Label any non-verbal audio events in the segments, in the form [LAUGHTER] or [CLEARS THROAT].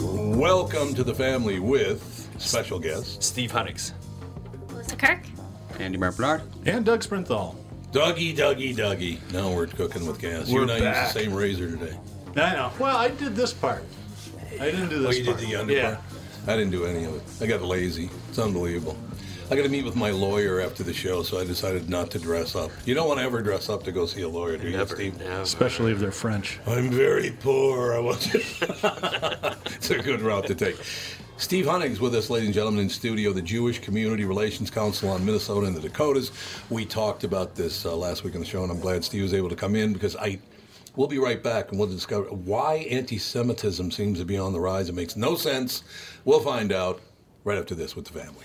Welcome to the family with special guests Steve Hunegs. Melissa Kirk. Andy Barnard. And Doug Sprinthal. Dougie, Dougie, Dougie. Now we're cooking with gas. you We're and I back. used the same razor today. I know. Well, I did this part. I didn't do oh, this Oh, you did the under yeah. part? I didn't do any of it. I got lazy. It's unbelievable. I got to meet with my lawyer after the show, so I decided not to dress up. You don't want to ever dress up to go see a lawyer, do you, Steve? Especially if they're French. I'm very poor. I want to. [LAUGHS] it's a good route to take. Steve Hunegs with us, ladies and gentlemen, in studio, the Jewish Community Relations Council on Minnesota and the Dakotas. We talked about this uh, last week on the show, and I'm glad Steve was able to come in because I. We'll be right back, and we'll discover why anti-Semitism seems to be on the rise. It makes no sense. We'll find out right after this with the family.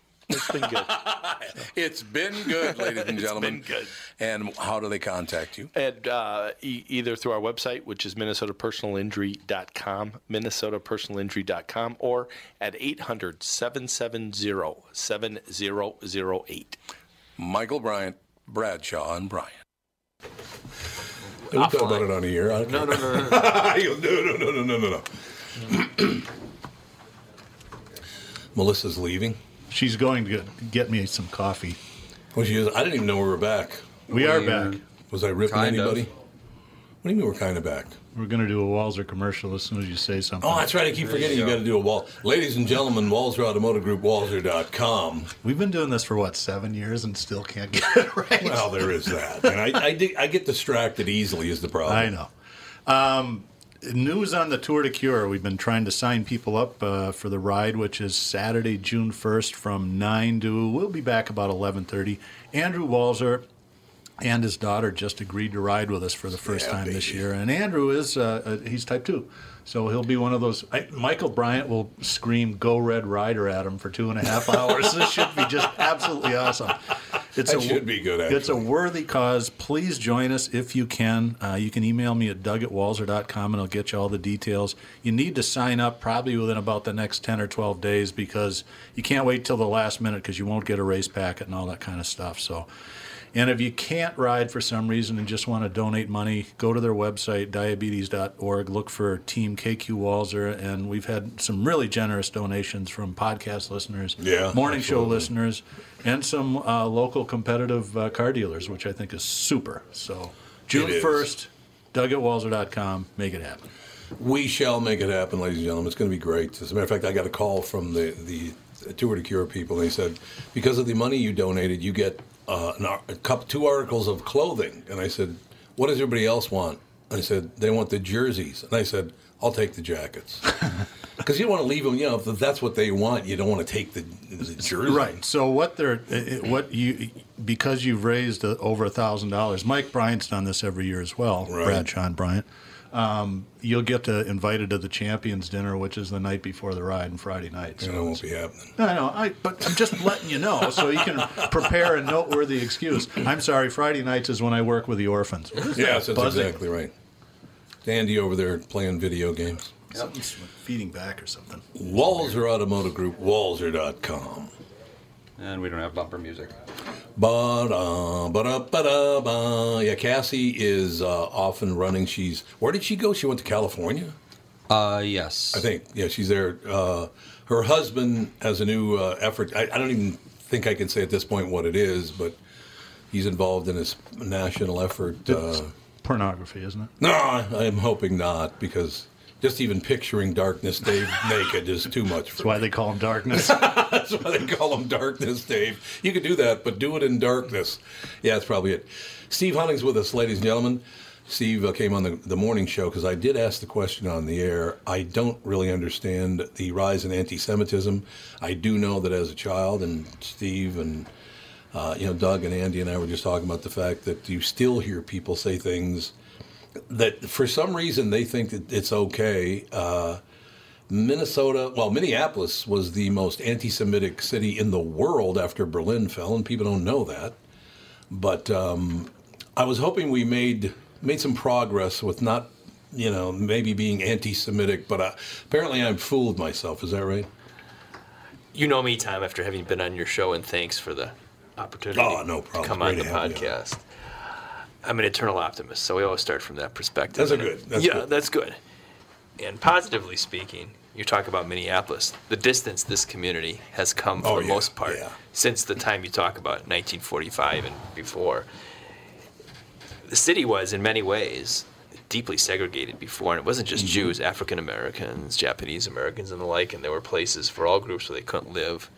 It's been good. [LAUGHS] It's been good, ladies and [LAUGHS] It's gentlemen. been good. And how do they contact you? And uh, e- either through our website, which is minnesotapersonalinjury.com, minnesotapersonalinjury.com, or at 800-770-7008. Michael Bryant, Bradshaw, and Bryant. We'll talk about it on the air. [LAUGHS] No, no, no, no. no, no, no, no, no, no, no. Melissa's leaving. She's going to get, get me some coffee. Well, she is. I didn't even know we were back. We are We're- back. Was I ripping Kind of. anybody? What do you mean we're kind of back? We're going to do a Walser commercial as soon as you say something. Oh, that's right. I keep forgetting you you got to do a wall. Ladies and gentlemen, Walser Automotive Group, Walser.com. We've been doing this for what seven years and still can't get it [LAUGHS] right. Well, there is that. And I, I, I get distracted easily, is the problem. I know. Um, news on the Tour de Cure. We've been trying to sign people up uh, for the ride, which is Saturday, June first, from nine to. We'll be back about eleven thirty. Andrew Walser and his daughter just agreed to ride with us for the first Yeah, time this year. And Andrew is uh, uh, he's type two, so he'll be one of those. I, Michael Bryant will scream "Go Red Rider" at him for two and a half [LAUGHS] hours. this should be just absolutely awesome. It's That should be good, It's a worthy cause. Please join us if you can. Uh, you can email me at doug at walser.com and I'll get you all the details. You need to sign up probably within about the next 10 or 12 days because you can't wait till the last minute because you won't get a race packet and all that kind of stuff. So, and if you can't ride for some reason and just want to donate money, go to their website, diabetes.org, look for Team KQ Walser, and we've had some really generous donations from podcast listeners, Yeah, morning show listeners, and some uh, local competitive uh, car dealers, which I think is super. So, June 1st, Doug at Walser.com, make it happen. We shall make it happen, ladies and gentlemen. It's going to be great. As a matter of fact, I got a call from the, the Tour de Cure people. And they said because of the money you donated, you get uh, an, a couple, two articles of clothing. And I said, what does everybody else want? And I said they want the jerseys. And I said, I'll take the jackets. [LAUGHS] Because you don't want to leave them, you know, if that's what they want, you don't want to take the, the jersey. Right. So what they're what you because you've raised uh, over a thousand dollars. Mike Bryant's done this every year as well. Right. Bradshaw and Bryant. Um, you'll get to invited to the champions dinner, which is the night before the ride and Friday night. And it won't be happening. I know, I, but I'm just letting you know so you can prepare a noteworthy excuse. I'm sorry, Friday nights is when I work with the orphans. Yeah, that that's buzzing? exactly right. Andy over there playing video games. Something's feeding back or something. Walser Automotive Group, walser.com. And we don't have bumper music. Ba-da, ba-da, ba-da, ba. Yeah, Cassie is uh, off and running. She's where did she go? She went to California, Uh, yes. I think. Yeah, she's there. Uh, her husband has a new uh, effort. I, I don't even think I can say at this point what it is, but he's involved in this national effort. It's Uh, pornography, isn't it? no, I'm hoping not because just even picturing Darkness Dave [LAUGHS] naked is too much for That's why me. they call him darkness. [LAUGHS] That's why they call him Darkness, Dave. You could do that, but do it in darkness. Yeah, that's probably it. Steve Hunting's with us, ladies and gentlemen. Steve uh, came on the, the morning show because I did ask the question on the air. I don't really understand the rise in anti Semitism. I do know that as a child, and Steve and uh, you know, Doug and Andy and I were just talking about the fact that you still hear people say things that for some reason they think that it's okay. Uh, Minnesota, well, Minneapolis was the most anti Semitic city in the world after Berlin fell, and people don't know that. But um, I was hoping we made made some progress with not, you know, maybe being anti Semitic, but uh, apparently I've fooled myself. Is that right? You know me, Tom, after having been on your show, and thanks for the opportunity Oh, no to problem. come Great on the to podcast. I'm an eternal optimist, so we always start from that perspective. That's a good- that's yeah, good. that's good. And positively speaking, you talk about Minneapolis, the distance this community has come for Oh, the yeah, most part yeah. since the time you talk about 1945 and before. The city was, in many ways, deeply segregated before, and it wasn't just Mm-hmm. Jews, African Americans, Japanese Americans, and the like, and there were places for all groups where they couldn't live,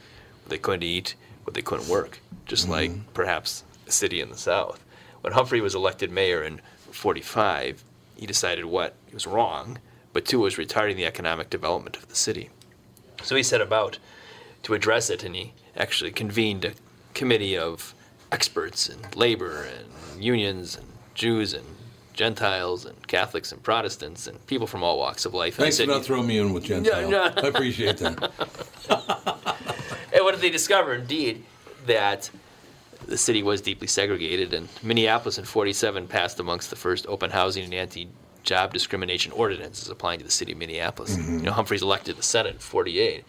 where they couldn't eat, where they couldn't work, just Mm-hmm. like perhaps a city in the South. When Humphrey was elected mayor in 45, he decided what he was wrong, but two was retarding the economic development of the city. So he set about to address it, and he actually convened a committee of experts in labor and unions and Jews and Gentiles and Catholics and Protestants and people from all walks of life. Thanks for not throwing me in with Gentile. no. I appreciate that. [LAUGHS] And what did they discover? Indeed, that the city was deeply segregated, and Minneapolis in 47 passed amongst the first open housing and anti-job discrimination ordinances applying to the city of Minneapolis. Mm-hmm. You know, Humphreys elected the Senate in 48,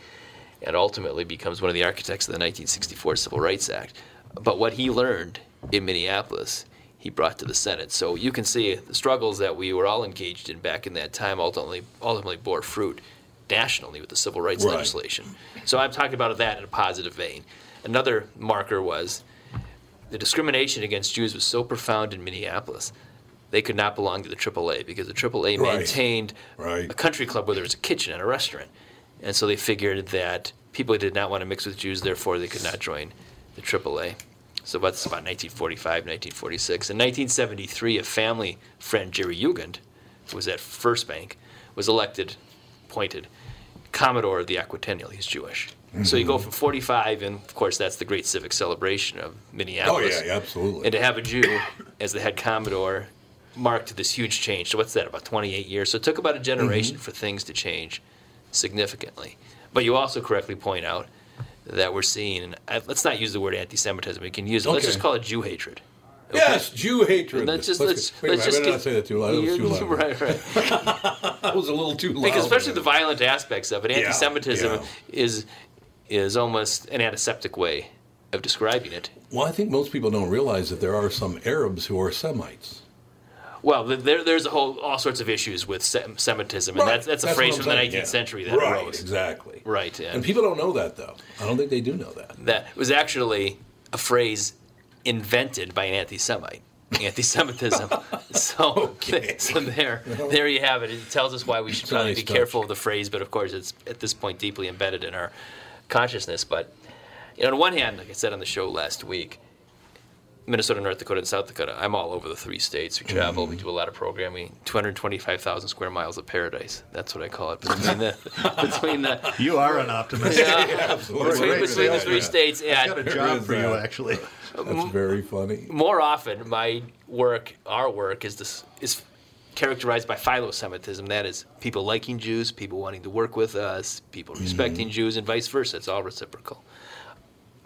and ultimately becomes one of the architects of the 1964 Civil Rights Act. But what he learned in Minneapolis, he brought to the Senate. So you can see the struggles that we were all engaged in back in that time ultimately ultimately bore fruit nationally with the civil rights Right. legislation. So I'm talking about that in a positive vein. Another marker was the discrimination against Jews was so profound in Minneapolis, they could not belong to the AAA because the AAA Right. maintained Right. a country club where there was a kitchen and a restaurant. And so they figured that people did not want to mix with Jews, therefore they could not join the AAA. So that's about 1945, 1946. In 1973, a family friend, Jerry Jugend, who was at First Bank, was elected, appointed Commodore of the Aquatennial. He's Jewish. So you go from 45, and of course that's the great civic celebration of oh, Minneapolis. Oh, yeah, absolutely. And to have a Jew as the head Commodore marked this huge change. So what's that, about 28 years? So it took about a generation mm-hmm. for things to change significantly. But you also correctly point out that we're seeing, and let's not use the word anti-Semitism. We can use it. Let's just call it Jew hatred. Okay? Yes, Jew hatred. Let's just Let's- let's, let's just I better not say that too loud. That was too loud. [LAUGHS] right, right. [LAUGHS] That was a little too loud. Because especially the violent aspects of it, anti-Semitism yeah. is is almost an antiseptic way of describing it. Well, I think most people don't realize that there are some Arabs who are Semites. Well, there, there's a whole all sorts of issues with Sem- Semitism, and Right, that's, that's a that's phrase from I'm the 19th yeah. century that right, arose. exactly. Right, And and people don't know that, though. I don't think they do know that. that was actually a phrase invented by an anti-Semite. Anti-Semitism. [LAUGHS] so, [LAUGHS] so there, there you have it. It tells us why we should probably nice be touch. careful of the phrase, but of course, it's at this point deeply embedded in our consciousness. But you know, on one hand, like I said on the show last week, Minnesota, North Dakota, and South Dakota. I'm all over the three states. We travel. We do a lot of programming. 225,000 square miles of paradise. That's what I call it. Between the [LAUGHS] between the You are an optimist. Absolutely. between, Great between the with three yeah. states. Got a job for you, actually. That's very funny. more often, my work, our work, is this is characterized by philo-Semitism. That is, people liking Jews, people wanting to work with us, people mm-hmm. respecting Jews, and vice versa. It's all reciprocal.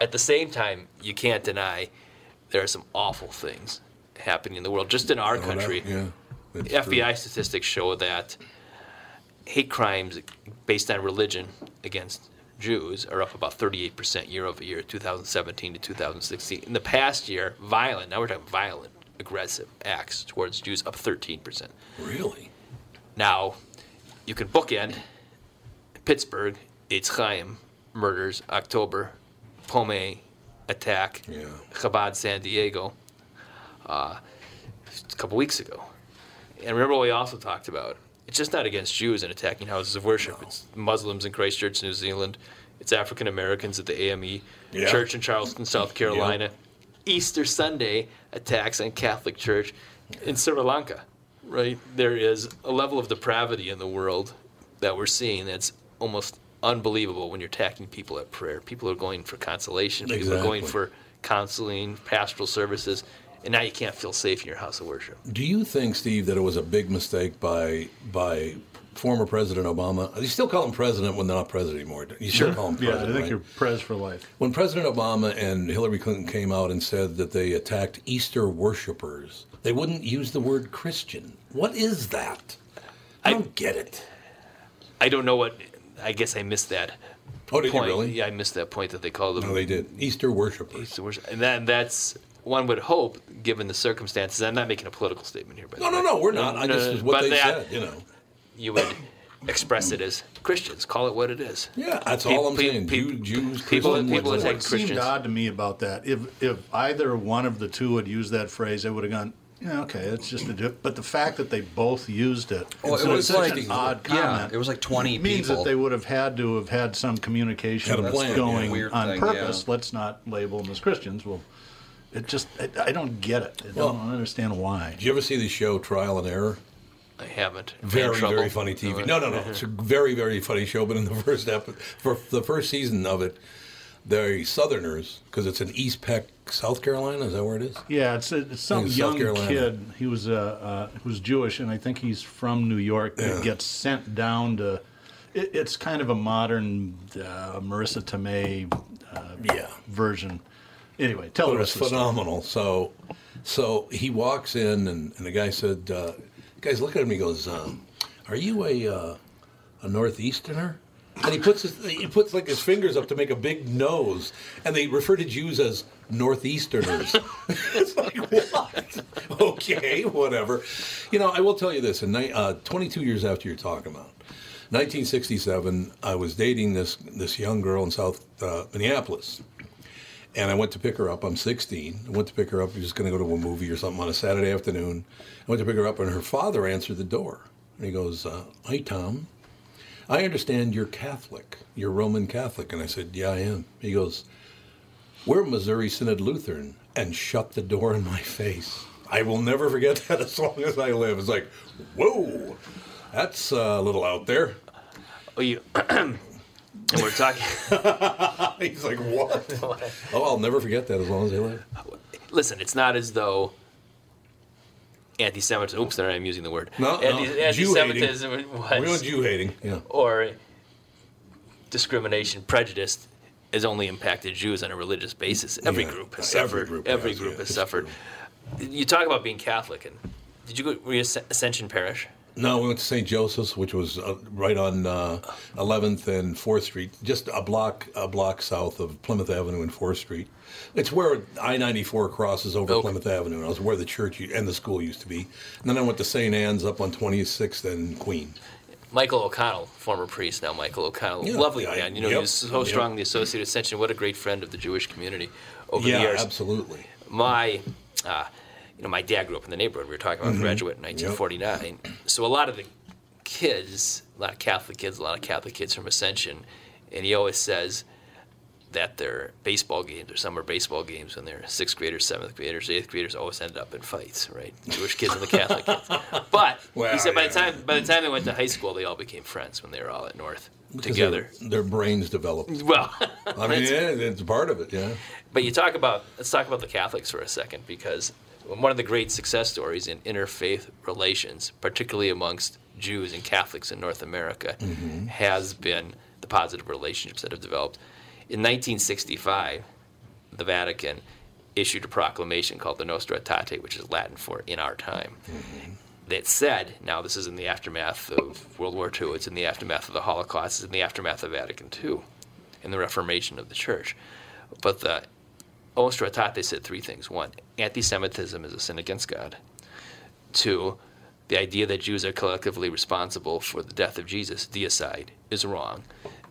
At the same time, you can't deny there are some awful things happening in the world, just in our oh, doubt, country. Yeah. It's FBI statistics show that hate crimes based on religion against Jews are up about 38% year over year, 2017 to 2016. In the past year, violent, now we're talking violent, aggressive acts towards Jews up 13%. Really? Now, you can bookend Pittsburgh, Eitz Chaim, murders, October, Poway attack, Yeah. Chabad San Diego, uh, a couple weeks ago. And remember what we also talked about? It's just not against Jews and attacking houses of worship. It's Muslims in Christchurch, New Zealand. It's African Americans at the AME Yeah. Church in Charleston, South Carolina. Easter Sunday attacks on Catholic Church in Sri Lanka. Right? There is a level of depravity in the world that we're seeing that's almost unbelievable when you're attacking people at prayer. People are going for consolation. People are going for counseling, pastoral services, and now you can't feel safe in your house of worship. Do you think, Steve, that it was a big mistake by by former President Obama? You still call him president when they're not president anymore. You still call him president. Yeah, president. I think right? you're pres for life. When President Obama and Hillary Clinton came out and said that they attacked Easter worshipers, they wouldn't use the word Christian. What is that? I don't get it. I don't know what. I guess I missed that. Oh, did you point. really? Yeah, I missed that point that they called them. No, they did. Easter worshipers. So we're- And then that's one would hope, given the circumstances. I'm not making a political statement here, but No, no, no, we're not. I No, just no, what but they that- said, you know. you would express it as Christians. Call it what it is. Yeah, that's Pe- all I'm pe- saying. pe- Jew, Jews, people- Christians, people whatsoever. attack What seemed odd to me about that, if if either one of the two had used that phrase, I would have gone, yeah, okay, it's just a dip. But the fact that they both used it, Well, it was such like- an odd comment. yeah, it was like 20 means people. that they would have had to have had some communication Had a plan, going yeah. On thing, purpose. yeah. Let's not label them as Christians. Well, it just I, I don't get it. I Well- don't understand why. Did you ever see the show Trial and Error? I haven't. Very, very funny TV. No, no, no. [LAUGHS] It's a very, very funny show. But in the [LAUGHS] first episode, for the first season of it, they're Southerners because it's in East Peck, South Carolina. Is that where it is? Yeah, it's, it's some South young kid. He was uh, uh, who's Jewish, and I think he's from New York. That Yeah. gets sent down to. It, it's kind of a modern uh, Marisa Tomei uh, Yeah. version. Anyway, tell it was phenomenal. So, so he walks in, and, and the guy said, uh, "Guys, look at him." He goes, um, "Are you a uh, a northeasterner?" And he puts his, he puts like his fingers up to make a big nose, and they refer to Jews as northeasterners. [LAUGHS] it's like what? Okay, whatever. You know, I will tell you this: in uh, 22 years after you're talking about, 1967, I was dating this this young girl in South uh, Minneapolis. And I went to pick her up. I'm 16. I went to pick her up. He was going to go to a movie or something on a Saturday afternoon. I went to pick her up, and her father answered the door. And he goes, uh, Hi, Tom. I understand you're Catholic. You're Roman Catholic. And I said, Yeah, I am. He goes, We're Missouri Synod Lutheran. And shut the door in my face. I will never forget [LAUGHS] that as long as I live. It's like, Whoa, that's uh, a little out there. Oh, you. [CLEARS THROAT] and we're talking. [LAUGHS] He's like, [LAUGHS] What? oh, I'll never forget that as long as I live. Listen, it's not as though anti-Semitism. Oops, there I am using the word. No, no, Anti- Jew-hating. anti-Semitism Real was Jew hating. Yeah. or discrimination, prejudice has only impacted Jews on a religious basis. Every Yeah, group has every suffered. group Every has, group yeah, has suffered. You talk about being Catholic, and did you go? Were you Asc- Ascension Parish? No, we went to St. Joseph's, which was uh, right on uh, 11th and 4th Street, just a block a block south of Plymouth Avenue and 4th Street. It's where I-94 crosses over Okay. Plymouth Avenue. It was where the church and the school used to be. And then I went to St. Anne's up on 26th and Queen. Michael O'Connell, former priest, now Michael O'Connell, Yeah, lovely yeah, man. You know, yep, he was so yep. strongly associated with Ascension. What a great friend of the Jewish community over yeah, the years. absolutely. my uh, you know my dad grew up in the neighborhood we were talking about Mm-hmm. graduate in 1949 so a lot of the kids a lot of catholic kids a lot of catholic kids from ascension and he always says that their baseball games or summer baseball games when they're sixth graders, seventh graders, eighth graders always ended up in fights, right? Jewish kids and the Catholic kids. [LAUGHS] But Well, he said by the time by the time they went to high school, they all became friends when they were all at North together. Their, their brains developed. Well, I [LAUGHS] mean, yeah, it's part of it. Yeah. But you talk about let's talk about the Catholics for a second because one of the great success stories in interfaith relations, particularly amongst Jews and Catholics in North America, mm-hmm. has been the positive relationships that have developed. In 1965, the Vatican issued a proclamation called the Nostra Aetate, which is Latin for "in our time." Mm-hmm. That said, now this is in the aftermath of World War II. It's in the aftermath of the Holocaust. It's in the aftermath of Vatican II, and the Reformation of the Church. But the Nostra Aetate said three things. One, anti Semitism is a sin against God. Two, the idea that Jews are collectively responsible for the death of Jesus, deicide, is wrong.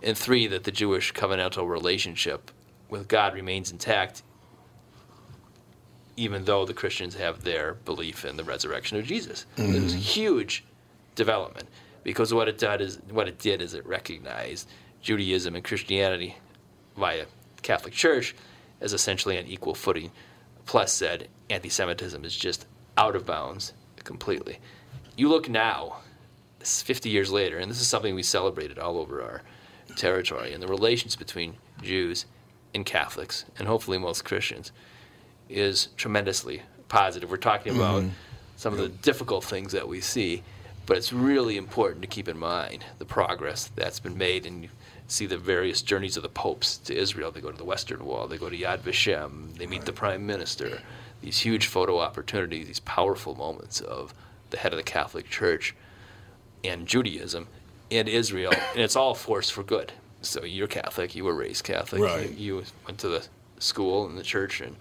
And three, that the Jewish covenantal relationship with God remains intact, even though the Christians have their belief in the resurrection of Jesus. It was a mm-hmm. huge development because what it did is what it did is it recognized Judaism and Christianity via Catholic Church as essentially on equal footing. Plus, said anti-Semitism is just out of bounds completely. You look now, this 50 years later, and this is something we celebrated all over our territory, and the relations between Jews and Catholics, and hopefully most Christians, is tremendously positive. We're talking about mm-hmm. some of the difficult things that we see, but it's really important to keep in mind the progress that's been made and see the various journeys of the popes to Israel. They go to the Western Wall, they go to Yad Vashem, they meet the prime minister. These huge photo opportunities, these powerful moments of the head of the Catholic Church and Judaism and Israel, [COUGHS] and it's all force for good. So you're Catholic, you were raised Catholic, Right. you, you went to the school and the church and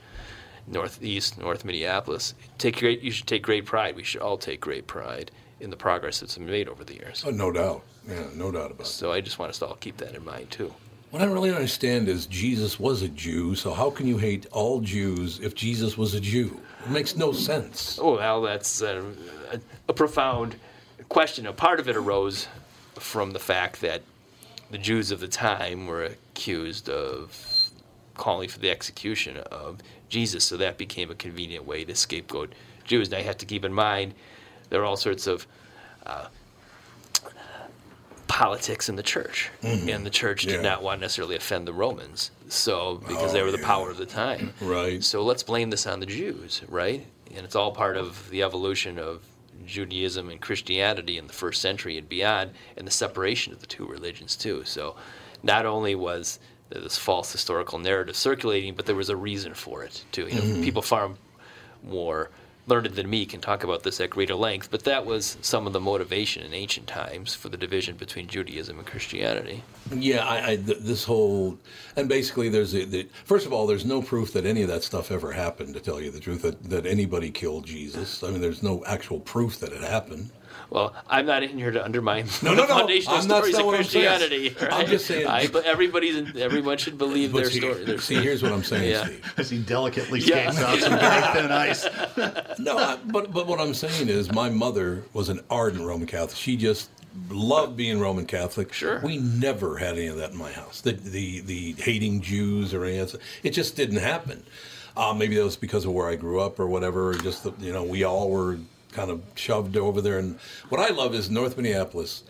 northeast, North Minneapolis. Take great, you should take great pride. We should all take great pride in the progress that's been made over the years. Oh, no doubt. Yeah, no doubt about it. So I just want us to all keep that in mind too. What I really understand is Jesus was a Jew, so how can you hate all Jews if Jesus was a Jew? It makes no sense. Oh well, that's a, a, a profound question. A part of it arose from the fact that the Jews of the time were accused of calling for the execution of Jesus, so that became a convenient way to scapegoat Jews. Now you have to keep in mind there are all sorts of uh, politics in the church, and the church did Yeah. not want to necessarily offend the Romans, so because they Oh, were the yeah. power of the time. Right. So let's blame this on the Jews, right? And it's all part of the evolution of Judaism and Christianity in the first century and beyond, and the separation of the two religions too. So not only was this false historical narrative circulating, but there was a reason for it too. You know, people far more learned than me can talk about this at greater length, but that was some of the motivation in ancient times for the division between Judaism and Christianity. Yeah, I, I th- this whole and basically there's a, the, first of all there's no proof that any of that stuff ever happened. To tell you the truth, that, that anybody killed Jesus. I mean, there's no actual proof that it happened. Well, I'm not in here to undermine No, the no, no. foundational I'm stories that's of not what I'm saying. Christianity. I'm just saying- I, but everybody's in, everyone should believe their see, story. Their see, here's what I'm saying, Yeah. Steve. As he delicately Yeah. skates out some very [LAUGHS] thin ice. No, I, but but what I'm saying is, my mother was an ardent Roman Catholic. She just loved being Roman Catholic. Sure. We never had any of that in my house. The the the hating Jews or any of that. It just didn't happen. Uh, maybe that was because of where I grew up or whatever. Or just that, you know, we all were kind of shoved over there. And what I love is North Minneapolis,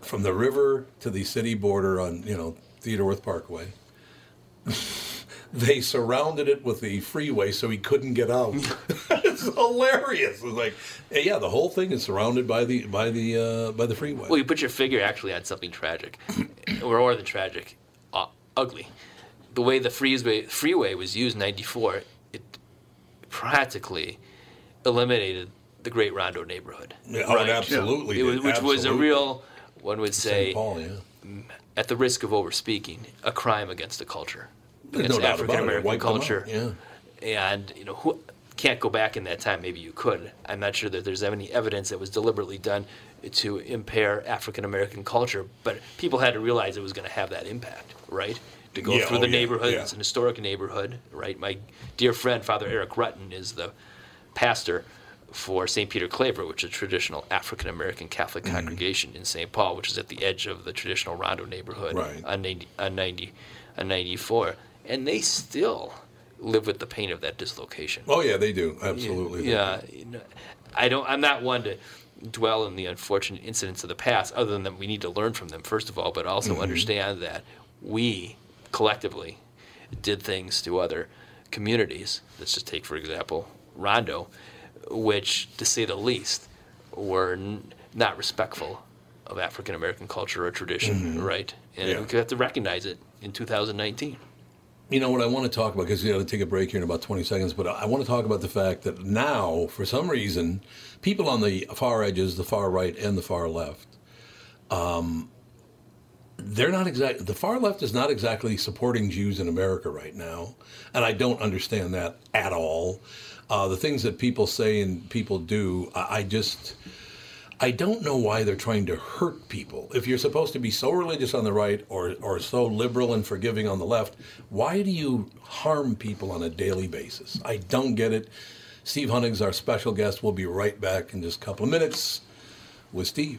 from the river to the city border on you know Theodore Wirth Parkway. [LAUGHS] they surrounded it with the freeway so he couldn't get out. [LAUGHS] [LAUGHS] it's hilarious. It's like, yeah, the whole thing is surrounded by the by the uh, by the freeway. Well, you put your figure actually on something tragic, [CLEARS THROAT] or more than tragic, uh, ugly. The way the freeway freeway was used in '94, it practically eliminated the Great Rondo neighborhood. Yeah, oh, it absolutely It was, which was a real, one would say, Paul, yeah. at the risk of overspeaking, a crime against the culture, There's against no African about it. It American out, culture. Yeah. And you know, who can't go back in that time. Maybe you could. I'm not sure that there's any evidence that was deliberately done to impair African American culture, but people had to realize it was going to have that impact, right? To go Yeah, through oh, the yeah, neighborhood, yeah. it's an historic neighborhood, right? My dear friend, Father Eric Rutten, is the pastor for St. Peter Claver, which is a traditional African American Catholic Mm-hmm. congregation in St. Paul, which is at the edge of the traditional Rondo neighborhood Right. on 90, on 90 in '94, and they still live with the pain of that dislocation. Oh yeah, they do absolutely. Yeah, you know, I don't. I'm not one to dwell on the unfortunate incidents of the past, other than that we need to learn from them first of all, but also Mm-hmm. understand that we collectively did things to other communities. Let's just take, for example, Rondo, which, to say the least, were n- not respectful of African American culture or tradition, right? And Mm-hmm. Yeah. we have to recognize it in 2019. You know what I want to talk about because you got to take a break here in about 20 seconds, but I want to talk about the fact that now, for some reason, people on the far edges, the far right and the far left, um, they're not exactly the far left is not exactly supporting Jews in America right now, and I don't understand that at all. Uh, the things that people say and people do, I, I just. I don't know why they're trying to hurt people. If you're supposed to be so religious on the right or, or so liberal and forgiving on the left, why do you harm people on a daily basis? I don't get it. Steve Hunegs, our special guest, We'll be right back in just a couple of minutes with Steve.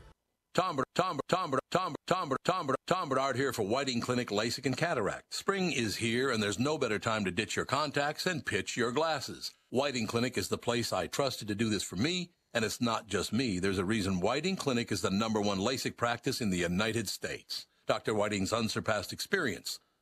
Tom, Tom, Tom, Tom, Tom, Tom, Tom Barnard here for Whiting Clinic LASIK and Cataract. Spring is here, and there's no better time to ditch your contacts and pitch your glasses. Whiting Clinic is the place I trusted to do this for me, and it's not just me. There's a reason Whiting Clinic is the number one LASIK practice in the United States. Dr. Whiting's unsurpassed experience,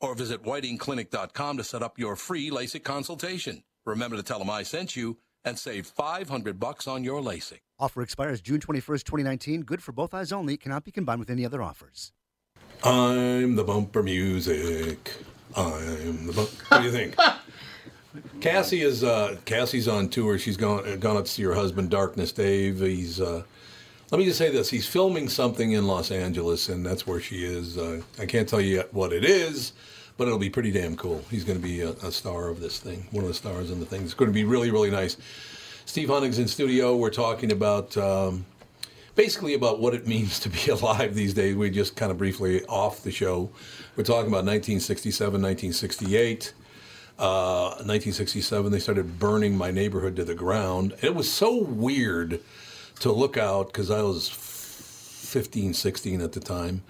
or visit whitingclinic.com to set up your free LASIK consultation. Remember to tell them I sent you and save 500 bucks on your LASIK. Offer expires June 21st, 2019. Good for both eyes only. Cannot be combined with any other offers. I'm the bumper music. I'm the bumper. What do you think? [LAUGHS] Cassie is uh, Cassie's on tour. She's gone gone out to see her husband, Darkness Dave. He's uh, let me just say this: he's filming something in Los Angeles, and that's where she is. Uh, I can't tell you what it is, but it'll be pretty damn cool. He's going to be a, a star of this thing, one of the stars in the thing. It's going to be really, really nice. Steve Hunegs in studio. We're talking about. Um, basically about what it [LAUGHS] means to be alive these days. We just kind of briefly off the show. We're talking about 1967, 1968. Uh, 1967, they started burning my neighborhood to the ground. It was so weird to look out because I was 15, 16 at the time.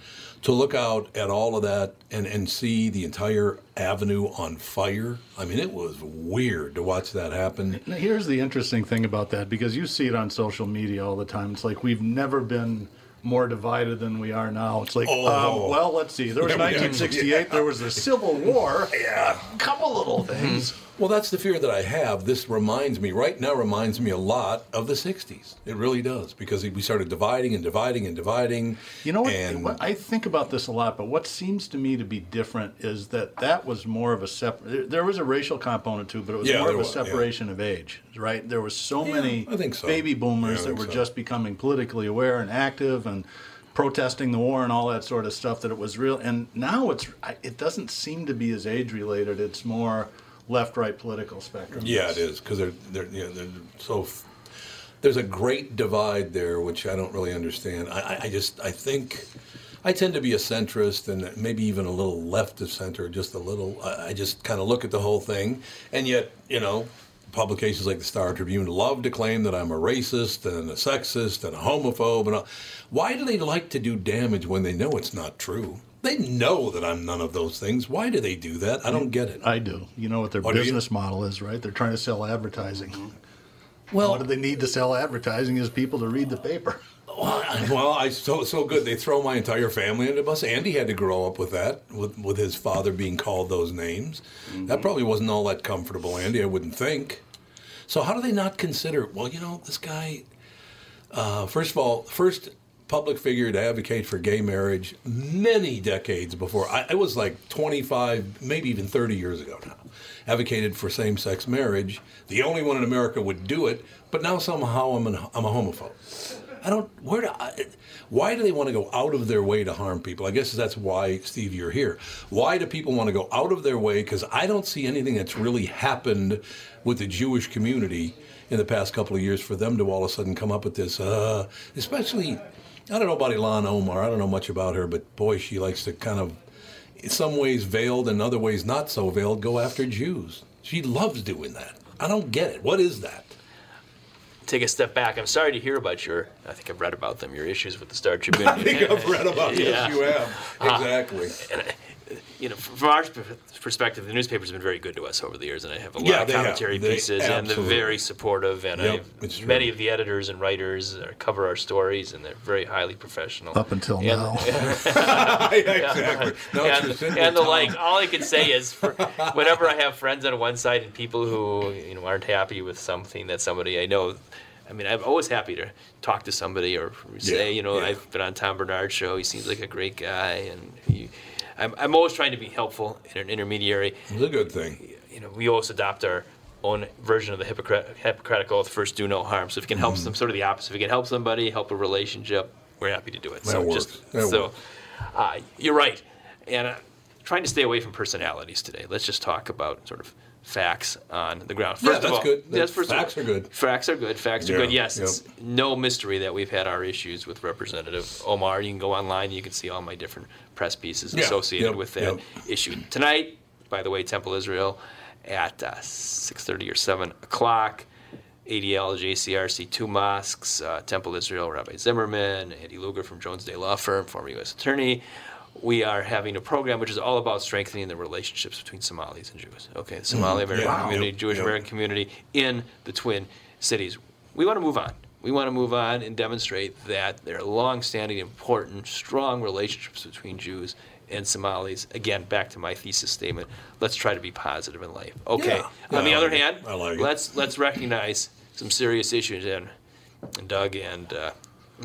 To look out at all of that and, and see the entire avenue on fire. I mean, it was weird to watch that happen. Now, here's the interesting thing about that because you see it on social media all the time. It's like we've never been more divided than we are now. It's like, Oh. um, well, let's see. There was [LAUGHS] Yeah, we- 1968. There was the Civil War. [LAUGHS] Yeah. A couple little things. Well, that's the fear that I have. This reminds me, right now, reminds me a lot of the 60s. It really does, because we started dividing and dividing and dividing. You know what, And what? I think about this a lot, but what seems to me to be different is that that was more of a separate. There was a racial component too, but it was Yeah, more of a was, yeah. separation of age, right? There was so Yeah, many I think so. baby boomers Yeah, that were so. just becoming politically aware and active and protesting the war and all that sort of stuff. That it was real, and now it's it doesn't seem to be as age related. It's more left-right political spectrum. yeah, it is, because they're, they're, you know, they're so. F- there's a great divide there, which I don't really understand. I, I, just, I think I tend to be a centrist and maybe even a little left of center, just a little. I I just kind of look at the whole thing, and yet, you know, publications like the Star Tribune love to claim that I'm a racist and a sexist and a homophobe. And all. why do they like to do damage when they know it's not true? They know that I'm none of those things. Why do they do that? I don't get it. I do. You know what their Oh, business model is, right? They're trying to sell advertising. Well, what do they need to sell advertising is people to read the paper. Well, I- so so good. They throw my entire family under the bus. Andy had to grow up with that, with with his father being called those names. That probably wasn't all that comfortable, Andy. I wouldn't think. So how do they not consider? Well, you know, this guy. Uh, first of all, first public figure to advocate for gay marriage many decades before. I, I was like 25, maybe even 30 years ago now. Advocated for same-sex marriage. The only one in America would do it, but now somehow I'm, an, I'm a homophobe. I don't. Where do I, why do they want to go out of their way to harm people? I guess that's why, Steve, you're here. Why do people want to go out of their way? Because I don't see anything that's really happened with the Jewish community in the past couple of years for them to all of a sudden come up with this. Uh, especially, I don't know about Ilhan Omar. I don't know much about her, but boy, she likes to kind of, in some ways veiled and other ways not so veiled, go after Jews. She loves doing that. I don't get it. What is that? Take a step back. I'm sorry to hear about your. I think I've read about them. Your issues with the Star Tribune. [LAUGHS] I think I've read about [LAUGHS] Yeah. yes, you have. Uh, Exactly. You know, from our perspective, the newspaper's been very good to us over the years, and I have a lot Yeah, of commentary They pieces, and they're very supportive. And Yep, I, it's true. many of the editors and writers uh, cover our stories, and they're very highly professional. Up until And- now. [LAUGHS] [LAUGHS] exactly. No, and, and the like, all I can say is, for, whenever I have friends on one side and people who you know aren't happy with something that somebody I know, I mean, I'm always happy to talk to somebody or say, Yeah, you know, yeah. I've been on Tom Barnard's show. He seems like a great guy, and he, I'm, I'm always trying to be helpful in an intermediary. It's a good thing. You know, we always adopt our own version of the Hippocratic, Hippocratic Oath: first, do no harm. So if it can help Mm-hmm. some, sort of the opposite. If it can help somebody, help a relationship, we're happy to do it. That so works. just That so. Uh, you're right. And uh, trying to stay away from personalities today. Let's just talk about sort of facts on the ground. Yeah, First of that's all, good. yes, first all, Facts are good. Facts are good. Facts are good. Yes, yep. it's no mystery that we've had our issues with Representative Omar. You can go online, you can see all my different press pieces Yeah, associated yep, with that yep. issue. Tonight, by the way, Temple Israel at uh, 6.30 or 7 o'clock. ADL, JCRC, two mosques, uh, Temple Israel, Rabbi Zimmerman, Andy Luger from Jones Day Law Firm, former U.S. Attorney. We are having a program which is all about strengthening the relationships between Somalis and Jews. Okay, the Somali American Mm-hmm. Yeah. community, Yep, Jewish. American community in the Twin Cities. We want to move on. We want to move on and demonstrate that there are long-standing, important, strong relationships between Jews and Somalis. Again, back to my thesis statement. Let's try to be positive in life. Okay. Yeah. On the other hand, like let's let's recognize some serious issues, and, and Doug and uh,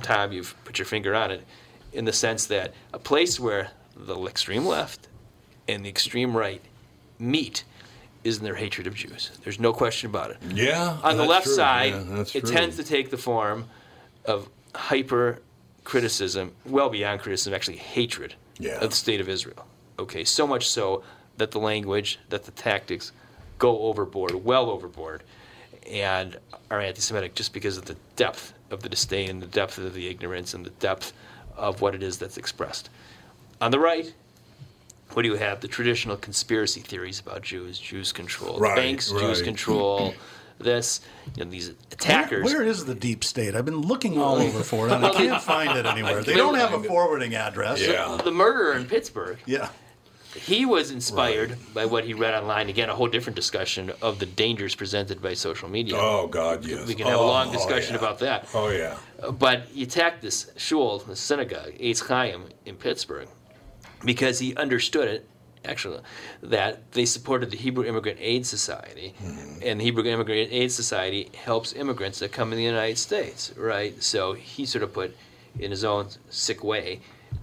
Tom, you've put your finger on it, in the sense that a place where the extreme left and the extreme right meet is in their hatred of Jews. There's no question about it. Yeah. On the left true. side, Yeah, it true. tends to take the form of hyper criticism, well beyond criticism, actually hatred Yeah. of the state of Israel. Okay, so much so that the language, that the tactics go overboard, well overboard, and are anti Semitic just because of the depth of the disdain the depth of the ignorance and the depth of what it is that's expressed. On the right, what do you have? The traditional conspiracy theories about Jews. Jews control Right, banks. Jews control this. You know, these attackers. Where, where is the deep state? I've been looking all oh. over for it, and I can't [LAUGHS] find it anywhere. They don't have a forwarding address. Yeah. the murderer in Pittsburgh. Yeah. He was inspired by what he read online. Again, a whole different discussion of the dangers presented by social media. Oh God, yes. We can have a oh, long Oh, discussion yeah. about that. Oh yeah. But he attacked this shul, the synagogue, Eitz Chaim in Pittsburgh, because he understood it, actually, that they supported the Hebrew Immigrant Aid Society, mm-hmm. and the Hebrew Immigrant Aid Society helps immigrants that come in the United States, right? So he sort of put, in his own sick way,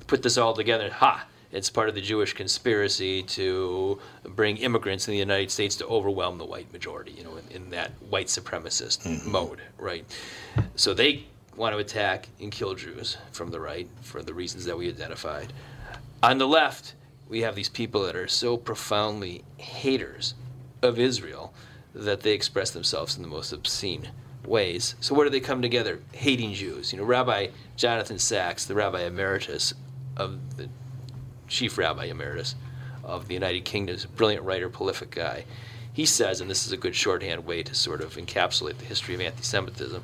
put this all together. Ha! It's part of the Jewish conspiracy to bring immigrants in the United States to overwhelm the white majority, you know, in, in that white supremacist mm-hmm. mode, right? So they want to attack and kill Jews from the right for the reasons that we identified. On the left, we have these people that are so profoundly haters of Israel that they express themselves in the most obscene ways. So where do they come together? Hating Jews. You know, Rabbi Jonathan Sacks, the Rabbi Emeritus of the chief rabbi emeritus of the United Kingdom, is a brilliant writer, prolific guy. He says, and this is a good shorthand way to sort of encapsulate the history of anti Semitism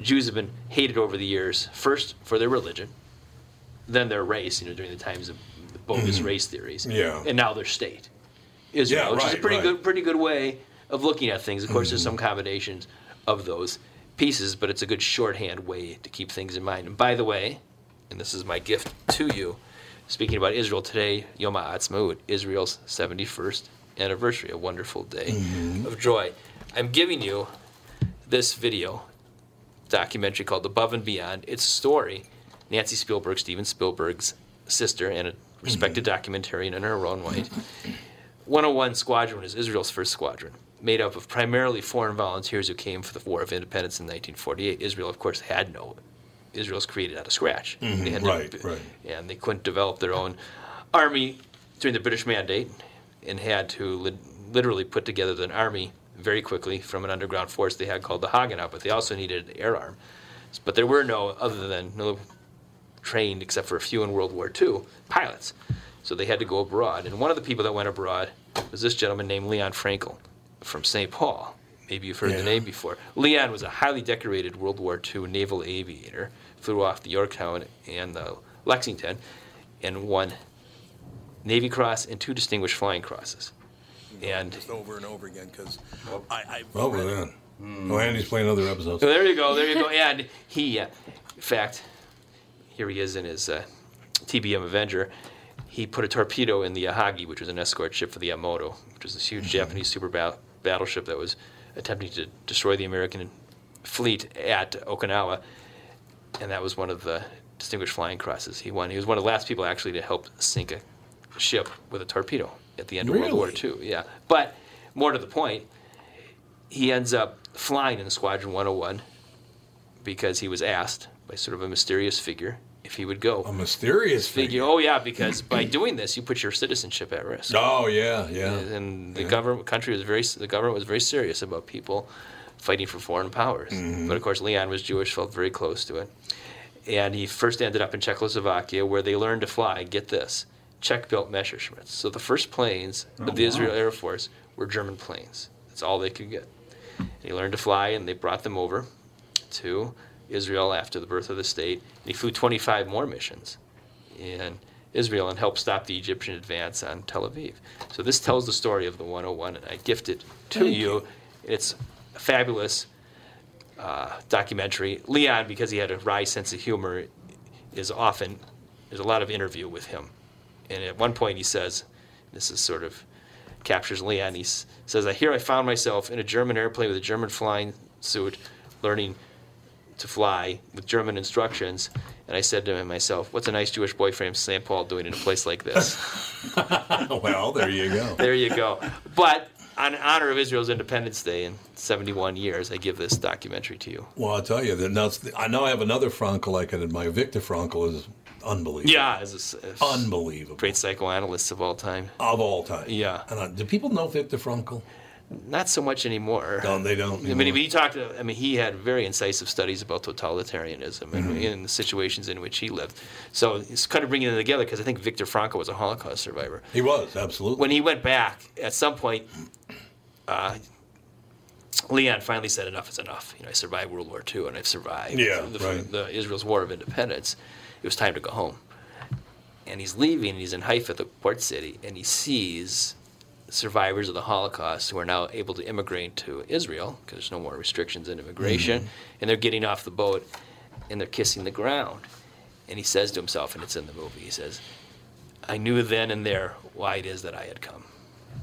Jews have been hated over the years, first for their religion, then their race, you know, during the times of the bogus mm-hmm. race theories, Yeah. and now their state, Israel, Yeah, which is a pretty right. good, pretty good way of looking at things. Of course, there's mm-hmm. some combinations of those pieces, but it's a good shorthand way to keep things in mind. And by the way, and this is my gift to you, speaking about Israel today, Yom HaAtzmaut, Israel's 71st anniversary, a wonderful day mm-hmm. of joy. I'm giving you this video documentary called Above and Beyond. It's a story. Nancy Spielberg, Steven Spielberg's sister, and a respected mm-hmm. documentarian in her own right. 101 Squadron is Israel's first squadron, made up of primarily foreign volunteers who came for the War of Independence in 1948. Israel, of course, had no. Israel's created out of scratch. They mm-hmm. had to- right, right. And they couldn't develop their own army during the British Mandate, and had to li- literally put together an army very quickly from an underground force they had called the Haganah. But they also needed an air arm. But there were no other than no trained, except for a few in World War II, pilots. So they had to go abroad. And one of the people that went abroad was this gentleman named Leon Frankel from St. Paul. Maybe you've heard Yeah. the name before. Leon was a highly decorated World War II naval aviator, flew off the Yorktown and the Lexington, and won Navy Cross and two Distinguished Flying Crosses. And just over and over again because I, I oh well then. Oh, Andy's playing other episodes. So there you go, there you go. And he, uh, in fact, here he is in his uh, TBM Avenger. He put a torpedo in the Yahagi, which was an escort ship for the Yamato, which was this huge Japanese super ba- battleship that was attempting to destroy the American fleet at Okinawa. And that was one of the Distinguished Flying Crosses he won. He was one of the last people actually to help sink a ship with a torpedo at the end of World War II. Yeah. But more to the point, he ends up flying in Squadron 101 because he was asked by sort of a mysterious figure if he would go. A mysterious figure. Oh yeah, because by doing this, you put your citizenship at risk. Oh yeah, yeah. And the Yeah. government country was very the government was very serious about people fighting for foreign powers. Mm-hmm. But of course, Leon was Jewish, felt very close to it, and he first ended up in Czechoslovakia, where they learned to fly. Get this. Czech-built Messerschmitts. So the first planes Oh, of the Israel Air Force were German planes. That's all they could get. And he learned to fly, and they brought them over to Israel after the birth of the state. And he flew 25 more missions in Israel and helped stop the Egyptian advance on Tel Aviv. So this tells the story of the 101, and I gift it to you. It's a fabulous uh, documentary. Leon, because he had a wry sense of humor, is often there's a lot of interview with him, and at one point he says, "This is sort of captures Leon." He s- says, "I hear I found myself in a German airplane with a German flying suit, learning to fly with German instructions." And I said to myself, "What's a nice Jewish boy from St. Paul doing in a place like this?" [LAUGHS] well, there you go. there you go. But on honor of Israel's Independence Day in 71 years, I give this documentary to you. Well, I'll tell you that now. I know I have another Frankel I can admire. Victor Frankel is unbelievable. Yeah, as a s- as unbelievable. Great psychoanalyst of all time. Of all time. Yeah. And uh, do people know Viktor Frankl? Not so much anymore. No, they don't. I mean, he talked. To, I mean, he had very incisive studies about totalitarianism and Mm-hmm. in the situations in which he lived. So it's kind of bringing them together because I think Viktor Frankl was a Holocaust survivor. He was absolutely. When he went back, at some point, uh, Leon finally said, "Enough is enough. You know, I survived World War II, and I've survived Yeah, the, right. the Israel's War of Independence. It was time to go home." And he's leaving. And he's in Haifa, the port city, and he sees survivors of the Holocaust who are now able to immigrate to Israel because there's no more restrictions in immigration, and they're getting off the boat and they're kissing the ground. And he says to himself, and it's in the movie, he says, I knew then and there why it is that I had come.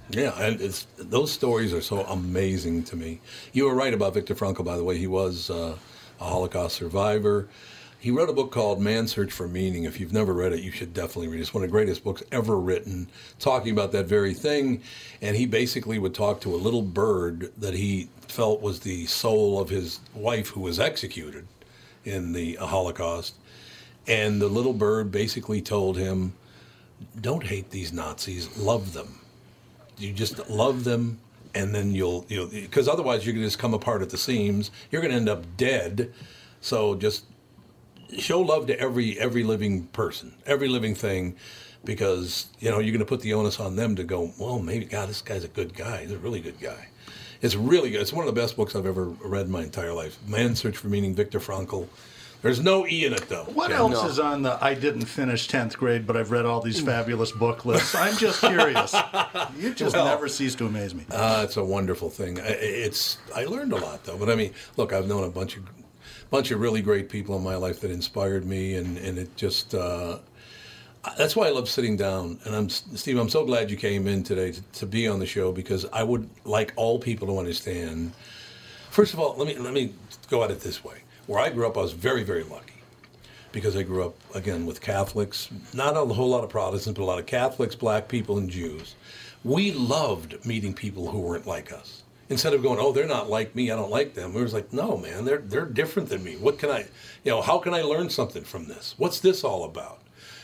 Yeah, and it's those stories are so amazing to me. You were right about Viktor Frankl, by the way. He was uh, a Holocaust survivor. He wrote a book called Man's Search for Meaning. If you've never read it, you should definitely read it. It's one of the greatest books ever written, talking about that very thing. And he basically would talk to a little bird that he felt was the soul of his wife who was executed in the Holocaust. And the little bird basically told him, Don't hate these Nazis, love them you just love them and then you'll you'll because otherwise you're going to just come apart at the seams you're going to end up dead so just show love to every every living person, every living thing, because you know you're going to put the onus on them to go. Well, maybe God, this guy's a good guy. He's a really good guy. It's really good. It's one of the best books I've ever read in my entire life. Man's Search for Meaning, Viktor Frankl. There's no E in it though. What Okay? else is on the I didn't finish 10th grade, but I've read all these fabulous book lists? I'm just curious. [LAUGHS] You just Well- never cease to amaze me. Uh, it's a wonderful thing. I- It's I learned a lot though. But I mean, look, I've known a bunch of bunch of really great people in my life that inspired me, and and it just uh, that's why I love sitting down. And I'm Steve. I'm so glad you came in today to, to be on the show because I would like all people to understand. First of all, let me let me go at it this way. Where I grew up, I was very very lucky because I grew up again with Catholics, not a whole lot of Protestants, but a lot of Catholics, black people, and Jews. We loved meeting people who weren't like us. Instead of going, oh, they're not like me, I don't like them. We was like, no, man, they're they're different than me. What can I, you know, how can I learn something from this? What's this all about?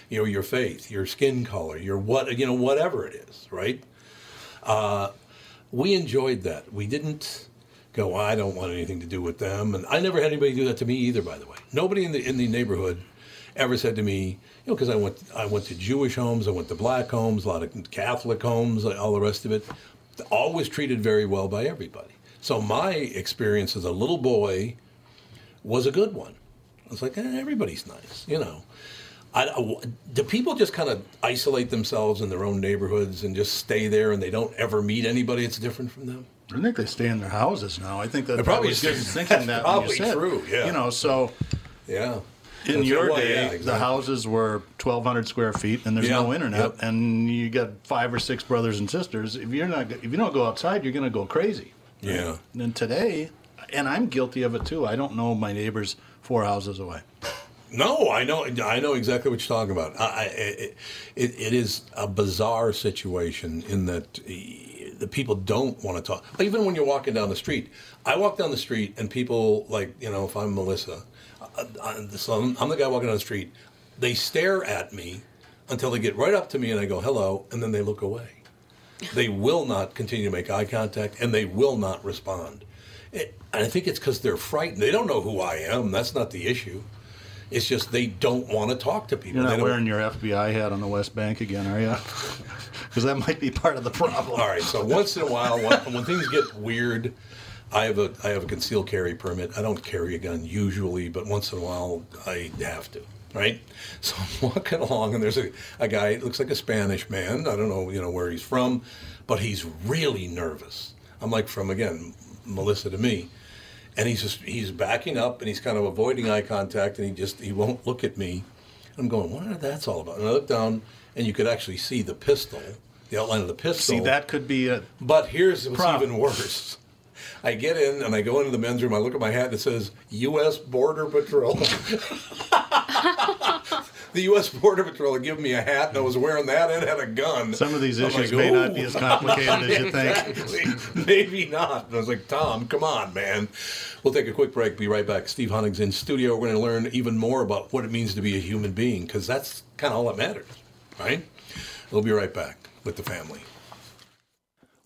You know, your faith, your skin color, your what, you know, whatever it is, right? Uh, we enjoyed that. We didn't go, I don't want anything to do with them. And I never had anybody do that to me either, by the way. Nobody in the in the neighborhood ever said to me, you know, because I went I went to Jewish homes, I went to black homes, a lot of Catholic homes, all the rest of it. Always treated very well by everybody. So my experience as a little boy was a good one. I was like, eh, everybody's nice, you know. I, I- do people just kind of isolate themselves in their own neighborhoods and just stay there and they don't ever meet anybody that's different from them? I think they stay in their houses now. I think that They I probably just thinking That's that [LAUGHS] when you said, true, yeah. You know, so Yeah. In That's your day, yeah, the houses were 1,200 square feet, and there's Yeah, no internet, yep. and you got five or six brothers and sisters. If you're not, if you don't go outside, you're going to go crazy. Yeah. And then today, and I'm guilty of it too. I don't know my neighbors four houses away. No, I know. I know exactly what you're talking about. I, I, it, it, is a bizarre situation in that the people don't want to talk. Even when you're walking down the street, I walk down the street and people like you know if I'm Melissa, Uh, uh, so I'm, the guy walking down the street. They stare at me until they get right up to me and I go hello, and then they look away. They will not continue to make eye contact and they will not respond. It, and I think it's because they're frightened. They don't know who I am. That's not the issue. It's just they don't want to talk to people. You're not wearing your FBI hat on the West Bank again, are you? [LAUGHS] Because that might be part of the problem. All right. So once in a while, when, when things get weird, I have a I have a concealed carry permit. I don't carry a gun usually, but once in a while I have to. Right. [LAUGHS] So I'm walking along, and there's a, a guy. It Looks like a Spanish man. I don't know, you know, where he's from, but he's really nervous. I'm like from again, Melissa to me, and he's just he's backing up and he's kind of avoiding eye contact, and he just he won't look at me. I'm going, what that's all about? And I look down, and you could actually see the pistol, the outline of the pistol. See, that could be a. But here's what's Problem. even worse. I get in and I go into the men's room. I look at my hat and it says U.S. Border Patrol. [LAUGHS] the U.S. Border Patrol had given me a hat and I was wearing that and had a gun. Some of these issues like, may not be as complicated as you oh, [LAUGHS] think. Maybe not. And I was like, Tom, come on, man. We'll take a quick break. Be right back. Steve Hunegs' in studio. We're going to learn even more about what it means to be a human being because that's kind of all that matters, right? We'll be right back with the family.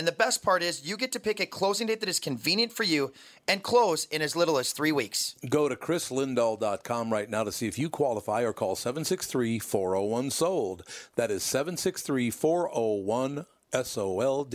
and the best part is you get to pick a closing date that is convenient for you and close in as little as three weeks. Go to chrislindahl.com right now to see if you qualify or call 763 401 SOLD. That is 763 401 SOLD.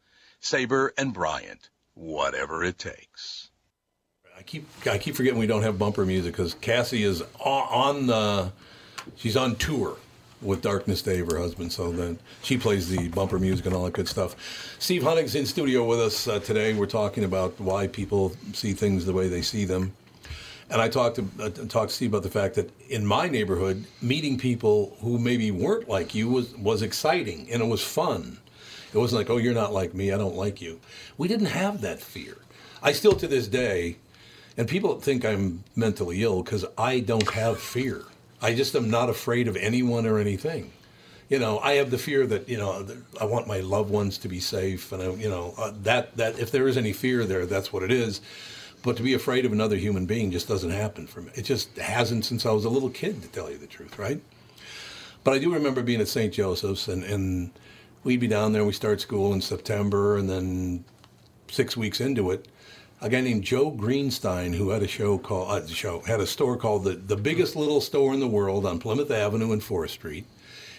Sabre and Bryant, whatever it takes. I keep I keep forgetting we don't have bumper music because Cassie is on, on the she's on tour with Darkness Dave, her husband. So then she plays the bumper music and all that good stuff. Steve Hunegs' in studio with us uh, today. We're talking about why people see things the way they see them. And I talked to uh, talked to Steve about the fact that in my neighborhood, meeting people who maybe weren't like you was was exciting and it was fun. It wasn't like, oh, you're not like me, I don't like you. We didn't have that fear. I still to this day, and people think I'm mentally ill because I don't have fear. I just am not afraid of anyone or anything. You know, I have the fear that you know I want my loved ones to be safe, and I, you know uh, that that if there is any fear there, that's what it is. But to be afraid of another human being just doesn't happen for me. It just hasn't since I was a little kid, to tell you the truth, right? But I do remember being at St. Joseph's, and, and we'd be down there. We start school in September, and then six weeks into it, a guy named Joe Greenstein, who had a show called uh, show had a store called the the biggest little store in the world on Plymouth Avenue and Fourth Street,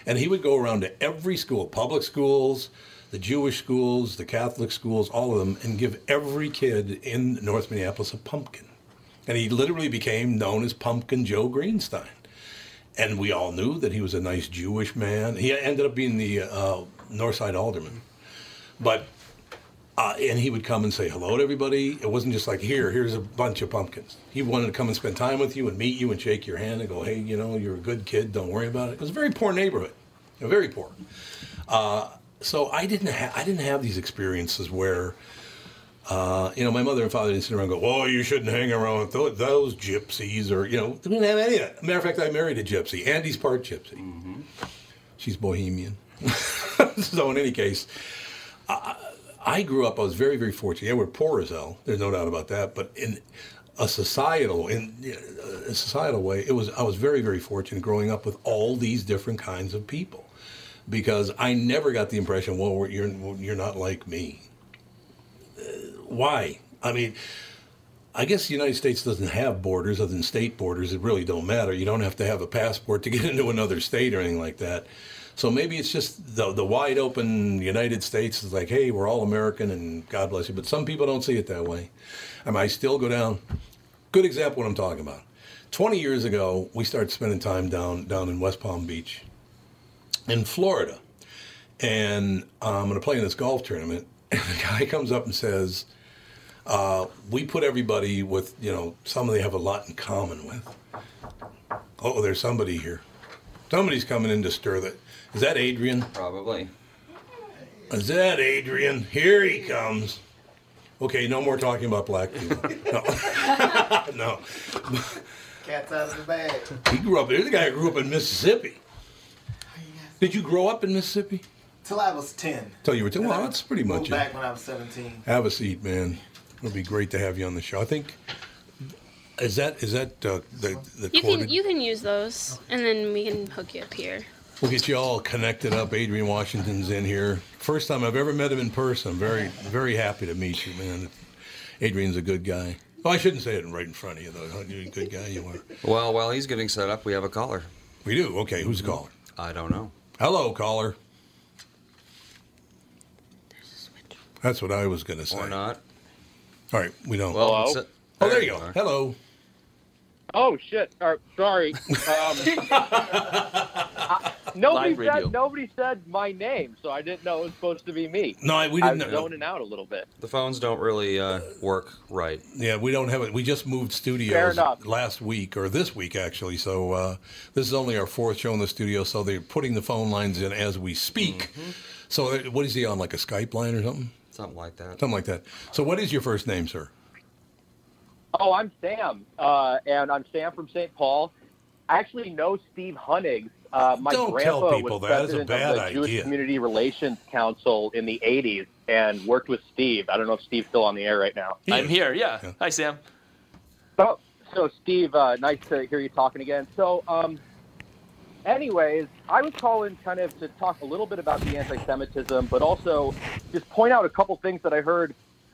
and he would go around to every school, public schools, the Jewish schools, the Catholic schools, all of them, and give every kid in North Minneapolis a pumpkin. And he literally became known as Pumpkin Joe Greenstein. And we all knew that he was a nice Jewish man. He ended up being the uh, Northside alderman. But, uh, and he would come and say hello to everybody. It wasn't just like, here, here's a bunch of pumpkins. He wanted to come and spend time with you and meet you and shake your hand and go, hey, you know, you're a good kid, don't worry about it. It was a very poor neighborhood, very poor. Uh, so I didn't ha- I didn't have these experiences where uh, you know my mother and father didn't sit around and go, "Oh, you shouldn't hang around with those, those gypsies," or you know, they didn't have any of that. Matter of fact, I married a gypsy. Andy's part gypsy. Mm-hmm. She's Bohemian. [LAUGHS] so in any case, I, I grew up. I was very very fortunate. Yeah, we're poor as hell. There's no doubt about that. But in a societal in a societal way, it was I was very very fortunate growing up with all these different kinds of people because I never got the impression, well, you're you're not like me. Uh, why? I mean, I guess the United States doesn't have borders other than state borders. It really don't matter. You don't have to have a passport to get [LAUGHS] into another state or anything like that. So maybe it's just the the wide open United States is like, hey, we're all American and God bless you. But some people don't see it that way. I mean, I still go down. Good example what I'm talking about. 20 years ago, we started spending time down down in West Palm Beach in Florida. And I'm going to play in this golf tournament. [LAUGHS] And the guy comes up and says, uh, We put everybody with, you know, somebody they have a lot in common with. Oh, there's somebody here. Somebody's coming in to stir that. Is that Adrian? Probably. Is that Adrian? Here he comes. Okay, no more talking about black people. No. [LAUGHS] no. Cat's out of the bag. He grew up, there's a guy who grew up in Mississippi. Did you grow up in Mississippi? Till I was 10. Till you were 10? Well, that's pretty much Moved it. back when I was 17. Have a seat, man. It'll be great to have you on the show. I think is that is that uh, the the You corded? can you can use those, and then we can hook you up here. We'll get you all connected up. Adrian Washington's in here. First time I've ever met him in person. I'm very very happy to meet you, man. Adrian's a good guy. Well, I shouldn't say it right in front of you, though. You're a good guy. You are. Well, while he's getting set up, we have a caller. We do. Okay, who's the caller? I don't know. Hello, caller. There's a switch. That's what I was going to say. Or not. All right, we don't. Well, Hello? oh, there you you go. Hello. Oh shit! Uh, sorry. Um, I- [LAUGHS] nobody Live radio. said nobody said my name, so I didn't know it was supposed to be me. No, we I didn't was know. zoning out a little bit. The phones don't really uh, work right. Yeah, we don't have it. We just moved Fair studios enough. last week or this week actually. So uh, this is only our fourth show in the studio. So they're putting the phone lines in as we speak. So uh, what is he on? Like a Skype line or something? Something like that. Something like that. So what is your first name, sir? Oh, I'm Sam, uh, and I'm Sam from St. Paul. I actually know Steve Hunegs. Uh, my Don't tell grandpa people was that. That's a president bad of the Jewish idea. Community Relations Council in the '80s, and worked with Steve. I don't know if Steve's still on the air right now. I'm here. Yeah. Hi, Sam. So, so Steve, uh, nice to hear you talking again. So, um, anyways, I was calling kind of to talk a little bit about the anti-Semitism, but also just point out a couple things that I heard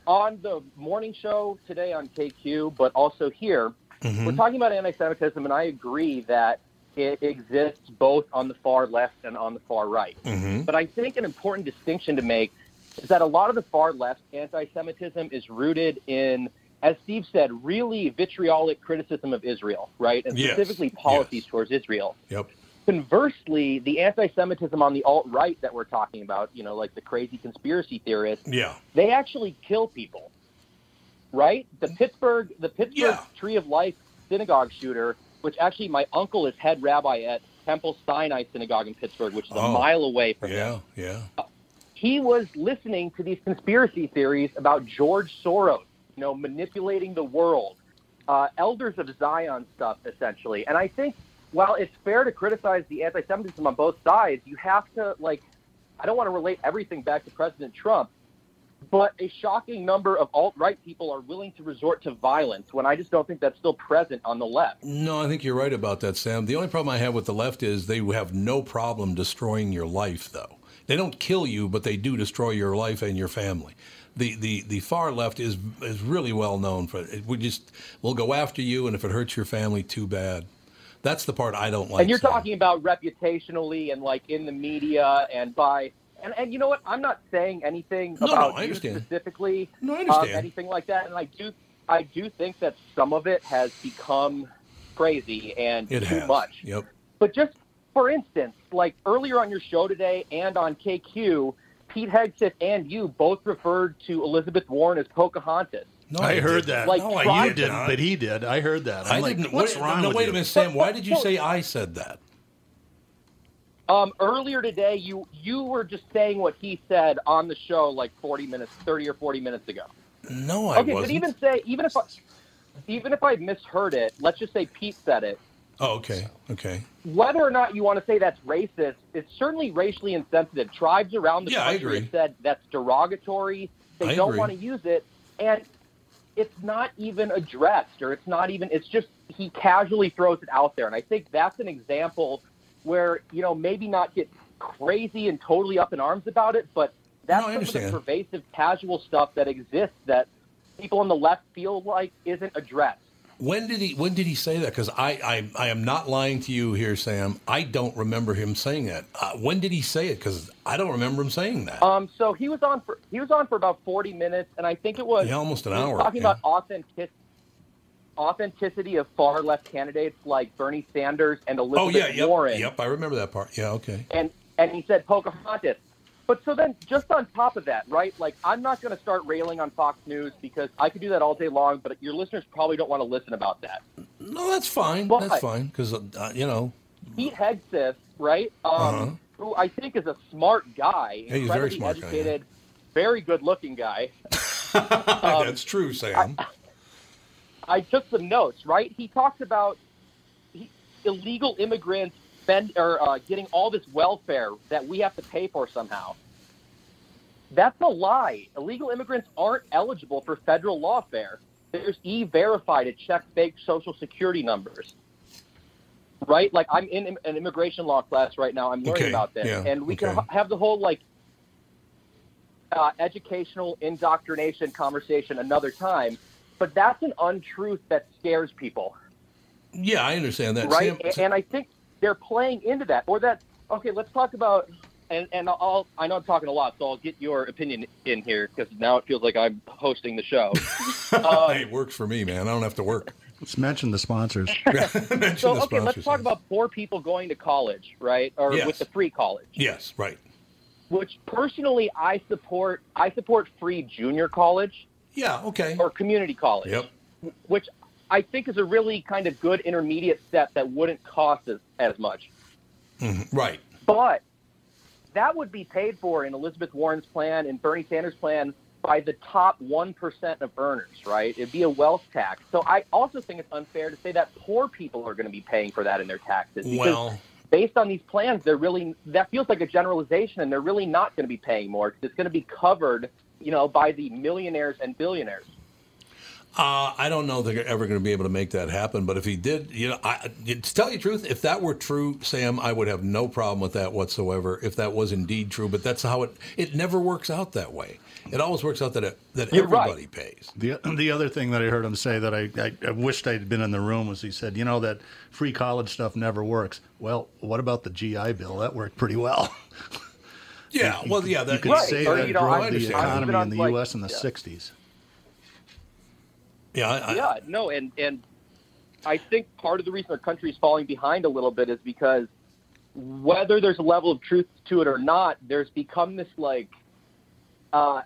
on the morning show today on KQ, but also here, Mm-hmm. we're talking about anti-Semitism, and I agree that it exists both on the far left and on the far right. Mm-hmm. But I think an important distinction to make is that a lot of the far left anti-Semitism is rooted in, as Steve said, really vitriolic criticism of Israel, right, and Yes, specifically policies towards Israel. Yep. Conversely, the anti-Semitism on the alt-right that we're talking about, you know, like the crazy conspiracy theorists, Yeah. they actually kill people, right? The Pittsburgh, the Pittsburgh Tree of Life synagogue shooter, which actually my uncle is head rabbi at Temple Sinai Synagogue in Pittsburgh, which is a Oh. mile away from. Yeah, yeah. He was listening to these conspiracy theories about George Soros, you know, manipulating the world, uh, elders of Zion stuff, essentially. And I think while it's fair to criticize the anti-Semitism on both sides, you have to like, I don't want to relate everything back to President Trump, but a shocking number of alt-right people are willing to resort to violence when I just don't think that's still present on the left. No, I think you're right about that, Sam. The only problem I have with the left is they have no problem destroying your life, though. They don't kill you, but they do destroy your life and your family. The the, the far left is is really well known for it. We just we'll go after you, and if it hurts your family, too bad. That's the part I don't like. and you're Sam. talking about reputationally and like in the media and by and, and you know what? I'm not saying anything No, no, about I you specifically, No, I um, anything like that. And I do, I do think that some of it has become crazy and It too has. much. Yep. But just for instance, like earlier on your show today and on KQ, Pete Hegseth and you both referred to Elizabeth Warren as Pocahontas. No, I heard that. Like, no, try you didn't, but he did. I heard that. I'm I like, didn't. what's wait, wrong no, with wait you? a minute, Sam. Why did you say I said that? Um, earlier today, you you were just saying what he said on the show like 40 minutes, 30 or 40 minutes ago. No, I okay, wasn't. but even say even if I, even if I misheard it, let's just say Pete said it. Oh, okay, okay. Whether or not you want to say that's racist, it's certainly racially insensitive. Tribes around the Yeah, I country agree. said that's derogatory. They I don't agree. want to use it, and it's not even addressed, or it's not even. It's just he casually throws it out there, and I think that's an example where you know maybe not get crazy and totally up in arms about it, but that's No, some of the pervasive casual stuff that exists that people on the left feel like isn't addressed. When did he? When did he say that? Because I, I, I am not lying to you here, Sam. I don't remember him saying that. Uh, when did he say it? Because I don't remember him saying that. Um, so he was on for he was on for about forty minutes, and I think it was Yeah, almost an hour, talking yeah. about authentic authenticity of far left candidates like Bernie Sanders and oh Elizabeth yeah, yep, Warren, yep. I remember that part. Yeah, okay. and and he said Pocahontas. But so then, just on top of that, right? Like, I'm not going to start railing on Fox News because I could do that all day long, but your listeners probably don't want to listen about that. No, that's fine. But- That's fine. Because uh, you know, Pete Hegseth, right? Um, Uh-huh. Who I think is a smart guy, Yeah, he's very smart guy, yeah. educated, very good-looking guy. [LAUGHS] that's true, Sam. I took some notes, right? He talks about he, illegal immigrants spend or uh, getting all this welfare that we have to pay for somehow. That's a lie. Illegal immigrants aren't eligible for federal lawfare. There's e-verify to check fake social security numbers. Right? Like I'm in an immigration law class right now. I'm learning Okay, about this, yeah, and we can okay. ha- have the whole like uh, educational indoctrination conversation another time. But that's an untruth that scares people, Yeah, I understand that. right? Sam, A- and I think they're playing into that. Or that. Okay, let's talk about. And and I'll. I know I'm talking a lot, so I'll get your opinion in here because now it feels like I'm hosting the show. Um, [LAUGHS] hey, it works for me, man. I don't have to work. Let's mention the sponsors. [LAUGHS] Mention so the okay, let's sponsors. talk about poor people going to college, right? Or Yes. with the free college. Yes, right. Which personally, I support. I support free junior college. Yeah. Okay. Or community college. Yep. which I think is a really kind of good intermediate step that wouldn't cost as, as much. Mhm, Right. But that would be paid for in Elizabeth Warren's plan and Bernie Sanders' plan by the top 1% of earners, right? It'd be a wealth tax. So I also think it's unfair to say that poor people are going to be paying for that in their taxes. Because Well, based on these plans, they're really, that feels like a generalization and they're really not going to be paying more because it's going to be covered, you know, by the millionaires and billionaires. Uh, I don't know if they're ever going to be able to make that happen. But if he did, you know, I, to tell you the truth, if that were true, Sam, I would have no problem with that whatsoever. If that was indeed true, but that's how it. It never works out that way. It always works out that it, that You're everybody right. pays. The the other thing that I heard him say that I, I, I wished I'd been in the room was he said, you know, that free college stuff never works. Well, what about the GI Bill? That worked pretty well. Yeah, well, yeah, that you could Right, say or, that you know, drove the economy in the like- U.S. in the yeah. '60s. Yeah, I, yeah, no, and and I think part of the reason our country is falling behind a little bit is because whether there's a level of truth to it or not, there's become this like uh,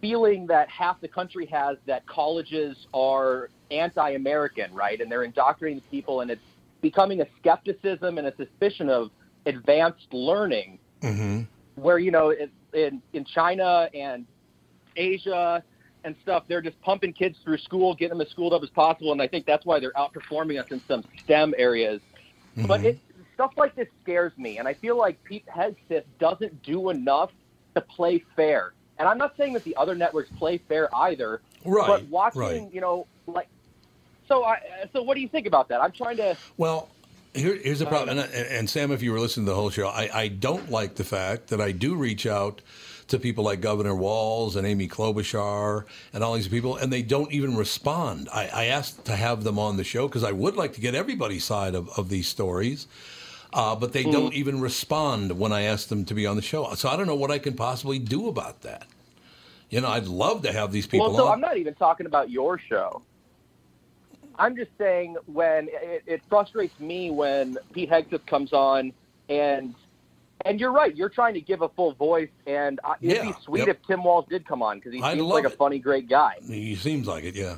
feeling that half the country has that colleges are anti-American, right? And they're indoctrinating people, and it's becoming a skepticism and a suspicion of advanced learning Mm-hmm. where you know in in, in China and Asia and stuff, they're just pumping kids through school, getting them as schooled up as possible, and I think that's why they're outperforming us in some STEM areas. But mm-hmm. it, stuff like this scares me, and I feel like Pete Hegseth doesn't do enough to play fair. And I'm not saying that the other networks play fair either. Right, But watching, right. you know, like, so I, so what do you think about that? I'm trying to. Well, here, here's the uh, problem. And, and Sam, if you were listening to the whole show, I, I don't like the fact that I do reach out to people like Governor Walz and Amy Klobuchar and all these people, and they don't even respond. I, I asked to have them on the show because I would like to get everybody's side of, of these stories. Uh, but they Hmm. don't even respond when I ask them to be on the show. So I don't know what I can possibly do about that. You know, I'd love to have these people well, so on. I'm not even talking about your show. I'm just saying when it, it frustrates me when Pete Hegseth comes on and and you're right. You're trying to give a full voice, and uh, it'd Yeah, be sweet yep. if Tim Walz did come on because he seems like a funny, great guy. He seems like it, yeah.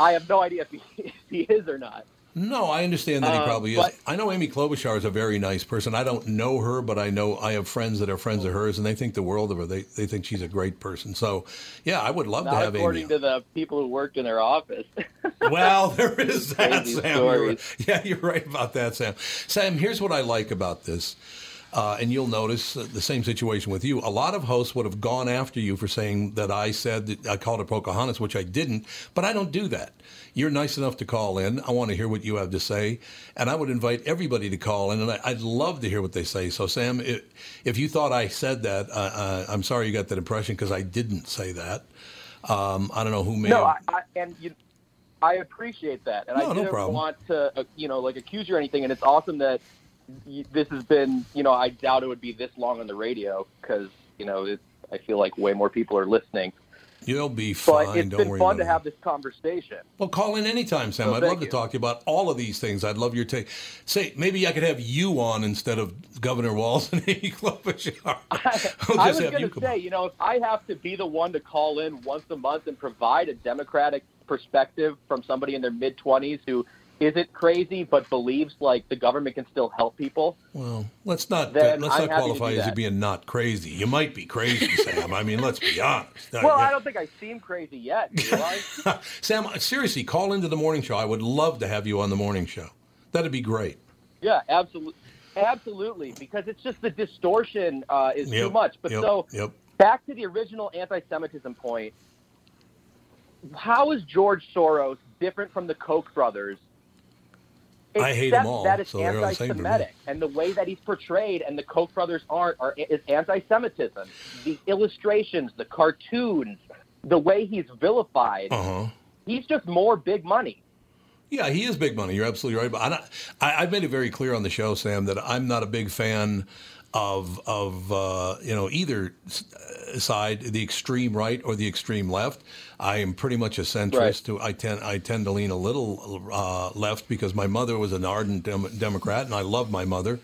I have no idea if he, [LAUGHS] if he is or not. No, I understand that he Uh, probably but- is. I know Amy Klobuchar is a very nice person. I don't know her, but I know I have friends that are friends of hers, and they think the world of her. They they think she's a great person. So, yeah, I would love to have Amy. according to the people who work in their office. [LAUGHS] Well, [LAUGHS] there is that, Sam. Stories. Yeah, you're right about that, Sam. Sam, here's what I like about this. Uh, and you'll notice uh, the same situation with you. A lot of hosts would have gone after you for saying that I said that I called her Pocahontas, which I didn't, but I don't do that. You're nice enough to call in. I want to hear what you have to say, and I would invite everybody to call in, and I, I'd love to hear what they say. So, Sam, if, if you thought I said that, uh, uh, I'm sorry you got that impression because I didn't say that. Um, I don't know who may. No, have, I, I, and you, I appreciate that, and No, I no didn't problem. want to, uh, you know, like accuse you or anything. And it's awesome that y this has been, you know, I doubt it would be this long on the radio because, you know, it, I feel like way more people are listening. You'll be But fine. it's don't been worry fun to have this conversation. Well, call in anytime, Sam. Oh, I'd love to talk to you about all of these things. I'd love your take. Say, maybe I could have you on instead of Governor Walz and [LAUGHS] Amy Klobuchar. [LAUGHS] I'll I was going to say, you know, if I have to be the one to call in once a month and provide a Democratic perspective from somebody in their mid 20s who isn't crazy but believes like the government can still help people. Well, let's not uh, let's I'm not qualify as you being not crazy. You might be crazy, Sam. I mean, let's be [LAUGHS] honest. Well, I don't think I seem crazy yet. I? [LAUGHS] Sam, seriously, call into the morning show. I would love to have you on the morning show. That'd be great. Yeah, absolutely, absolutely. Because it's just the distortion uh, is too much. But yep, so yep. back to the original anti-Semitism point. How is George Soros different from the Koch brothers? I hate them all, That it's so all the anti-Semitic, and the way that he's portrayed, and the Koch brothers aren't, are is anti-Semitism. The illustrations, the cartoons, the way he's vilified. Uh huh. He's just more big money. Yeah, he is big money. You're absolutely right. But I, I, I've made it very clear on the show, Sam, that I'm not a big fan of of uh, you know either uh, side, the extreme right or the extreme left. I am pretty much a centrist. Right. To I tend I tend to lean a little uh, left because my mother was an ardent dem- Democrat, and I love my mother.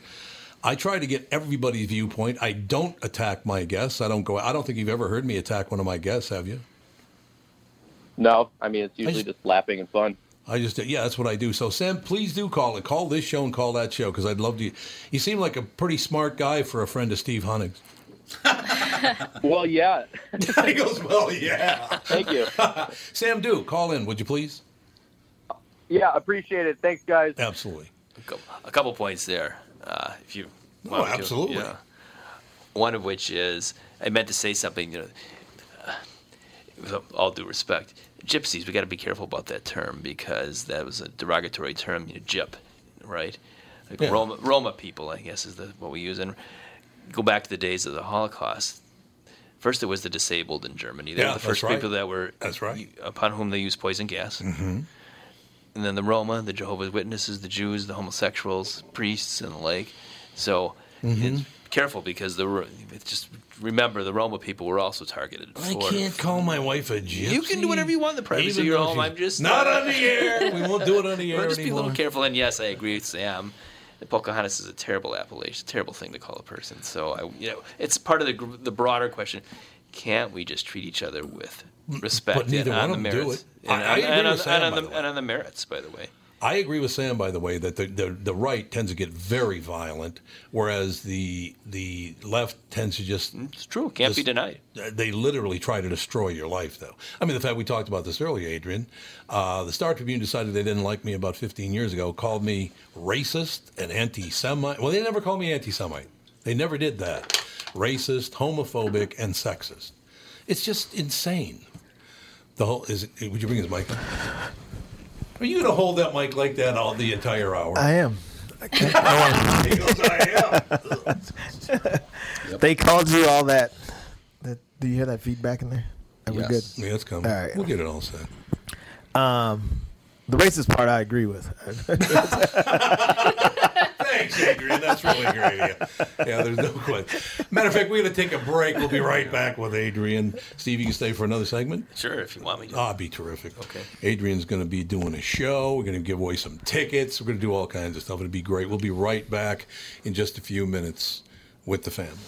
I try to get everybody's viewpoint. I don't attack my guests. I don't go. I don't think you've ever heard me attack one of my guests, have you? No, I mean it's usually just- just laughing and fun. I just yeah, that's what I do. So Sam, please do call it. Call this show and call that show because I'd love to. You seem like a pretty smart guy for a friend of Steve Hunegs'. [LAUGHS] Well, yeah. [LAUGHS] he goes, well, yeah. Thank you. [LAUGHS] Sam, do call in, would you please? Yeah, appreciate it. Thanks, guys. Absolutely. a couple points there. Uh, if you, Oh, want me to. absolutely. Yeah. One of which is I meant to say something. You know, uh, with all due respect, gypsies. We got to be careful about that term because that was a derogatory term. You know, gyp, right? Like Yeah. Roma, Roma people, I guess, is the what we use. And go back to the days of the Holocaust. First, it was the disabled in Germany. They Yeah, were the first right. people that were That's right. upon whom they used poison gas. Mm-hmm. And then the Roma, the Jehovah's Witnesses, the Jews, the homosexuals, priests, and the like. So Mhm. Careful because the just remember the Roma people were also targeted. I for- can't call my wife a gypsy. You can do whatever you want in the privacy of your home. I'm just not uh, on the air. We won't do it on the air Well, just be a little careful. And yes, I agree with Sam. Pocahontas is a terrible appellation, terrible thing to call a person. So I, you know, it's part of the the broader question. Can't we just treat each other with respect But neither and on one the 'em do merits? it. And, I- I and- agree and with on, Sam, and on the, the and on the merits, by the way. I agree with Sam, by the way, that the, the, the right tends to get very violent, whereas the the left tends to just. It's true. Can't be denied. They literally try to destroy your life, though. I mean, the fact we talked about this earlier, Adrian. Uh, the Star Tribune decided they didn't like me about 15 years ago, called me racist and anti-Semite. Well, they never called me anti-Semite. They never did that. Racist, homophobic, and sexist. It's just insane. The whole is. It, would you bring his mic? Are you going to hold that mic like that all the entire hour? I am. He goes, I am. They called you all that. that. Do you hear that feedback in there? Are we good? Yeah, it's coming. All right. We'll get it all set. Um, the racist part I agree with. Thanks, Adrian. That's really great. Yeah, yeah there's no question. Matter of fact, we're going to take a break. We'll be right back with Adrian. Steve, you can stay for another segment? Sure, if you want me to. Ah, be terrific. Okay. Adrian's going to be doing a show. We're going to give away some tickets. We're going to do all kinds of stuff. It'll be great. We'll be right back in just a few minutes with the family.